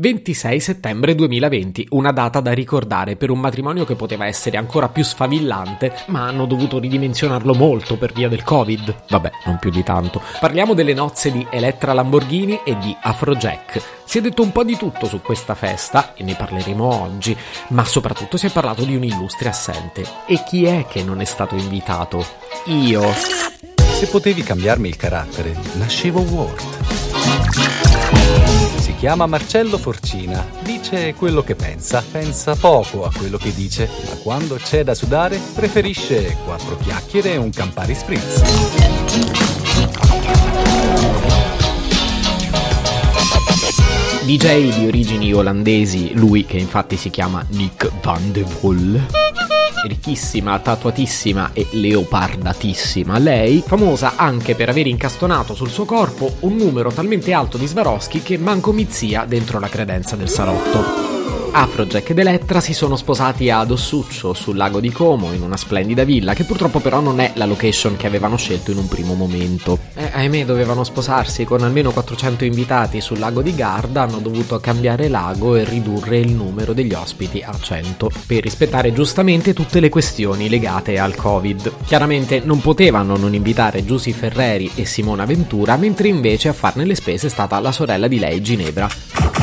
26 settembre 2020, una data da ricordare per un matrimonio che poteva essere ancora più sfavillante, ma hanno dovuto ridimensionarlo molto per via del Covid. Vabbè, non più di tanto. Parliamo delle nozze di Elettra Lamborghini e di Afrojack. Si è detto un po' di tutto su questa festa e ne parleremo oggi, ma soprattutto si è parlato di un illustre assente. E chi è che non è stato invitato? Io. Se potevi cambiarmi il carattere, nascevo Ward. Si chiama Marcello Forcina, dice quello che pensa, pensa poco a quello che dice, ma quando c'è da sudare preferisce quattro chiacchiere e un Campari Spritz. DJ di origini olandesi, lui che infatti si chiama Nick van de Vol ricchissima, tatuatissima e leopardatissima lei, famosa anche per aver incastonato sul suo corpo un numero talmente alto di Swarovski che manco mizzia dentro la credenza del salotto. Afrojack ed Elettra si sono sposati ad Ossuccio, sul lago di Como, in una splendida villa, che purtroppo però non è la location che avevano scelto in un primo momento. Eh, ahimè, dovevano sposarsi con almeno 400 invitati sul lago di Garda, hanno dovuto cambiare lago e ridurre il numero degli ospiti a 100, per rispettare giustamente tutte le questioni legate al Covid. Chiaramente non potevano non invitare Giusy Ferreri e Simona Ventura, mentre invece a farne le spese è stata la sorella di lei, Ginevra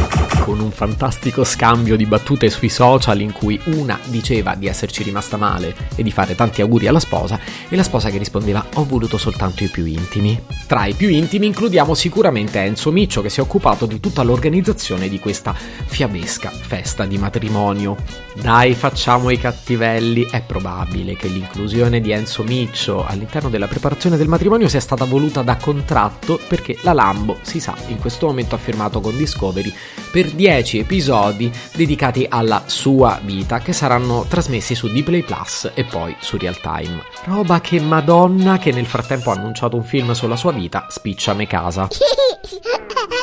con un fantastico scambio di battute sui social in cui una diceva di esserci rimasta male e di fare tanti auguri alla sposa e la sposa che rispondeva ho voluto soltanto i più intimi. Tra i più intimi includiamo sicuramente Enzo Miccio che si è occupato di tutta l'organizzazione di questa fiabesca festa di matrimonio. Dai facciamo i cattivelli, è probabile che l'inclusione di Enzo Miccio all'interno della preparazione del matrimonio sia stata voluta da contratto perché la Lambo, si sa, in questo momento ha firmato con Discovery per 10 episodi dedicati alla sua vita che saranno trasmessi su Dplay Plus e poi su Real Time. Roba che Madonna che nel frattempo ha annunciato un film sulla sua vita, spicciame casa.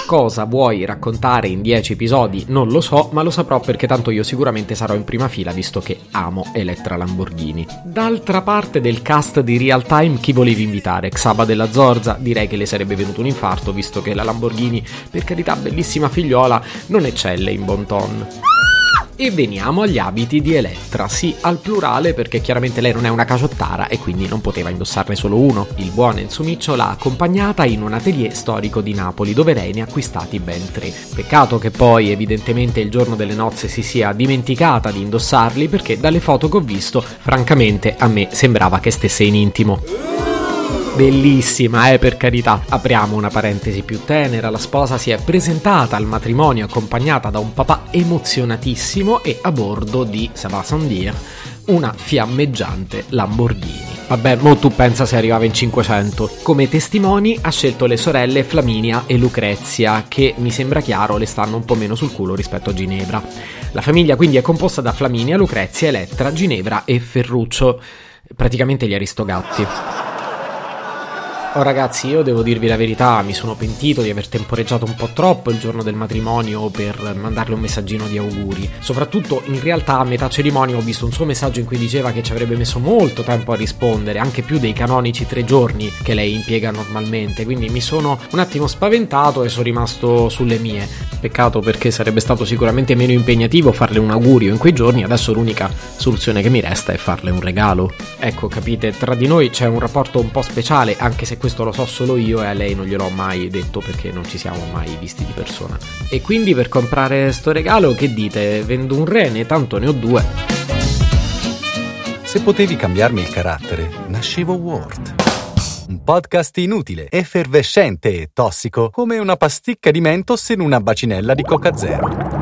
Cosa vuoi raccontare in 10 episodi? Non lo so, ma lo saprò perché tanto io sicuramente sarò in prima fila visto che amo Elettra Lamborghini. D'altra parte del cast di Real Time chi volevi invitare? Xaba della Zorza? Direi che le sarebbe venuto un infarto visto che la Lamborghini, per carità bellissima figliola, non eccelle in bon ton. E veniamo agli abiti di Elettra, sì al plurale perché chiaramente lei non è una caciottara e quindi non poteva indossarne solo uno. Il buon Enzo Miccio l'ha accompagnata in un atelier storico di Napoli dove lei ne ha acquistati ben tre. Peccato che poi evidentemente il giorno delle nozze si sia dimenticata di indossarli perché dalle foto che ho visto francamente a me sembrava che stesse in intimo. Bellissima, eh, per carità. Apriamo una parentesi più tenera. La sposa si è presentata al matrimonio accompagnata da un papà emozionatissimo e a bordo di Savasson Deer una fiammeggiante Lamborghini. Vabbè, mo tu pensa se arrivava in 500. Come testimoni ha scelto le sorelle Flaminia e Lucrezia, che mi sembra chiaro le stanno un po' meno sul culo rispetto a Ginevra. La famiglia quindi è composta da Flaminia, Lucrezia, Elettra, Ginevra e Ferruccio, praticamente gli aristogatti. Oh ragazzi, io devo dirvi la verità, mi sono pentito di aver temporeggiato un po' troppo il giorno del matrimonio per mandarle un messaggino di auguri. Soprattutto in realtà a metà cerimonia ho visto un suo messaggio in cui diceva che ci avrebbe messo molto tempo a rispondere, anche più dei canonici tre giorni che lei impiega normalmente, quindi mi sono un attimo spaventato e sono rimasto sulle mie. Peccato perché sarebbe stato sicuramente meno impegnativo farle un augurio in quei giorni, adesso l'unica soluzione che mi resta è farle un regalo. Ecco, capite, tra di noi c'è un rapporto un po' speciale, anche se questo lo so solo io e a lei non gliel'ho mai detto perché non ci siamo mai visti di persona. E quindi per comprare sto regalo che dite? Vendo un rene, tanto ne ho due. Se potevi cambiarmi il carattere, nascevo Ward. Un podcast inutile, effervescente e tossico, come una pasticca di mentos in una bacinella di Coca Zero.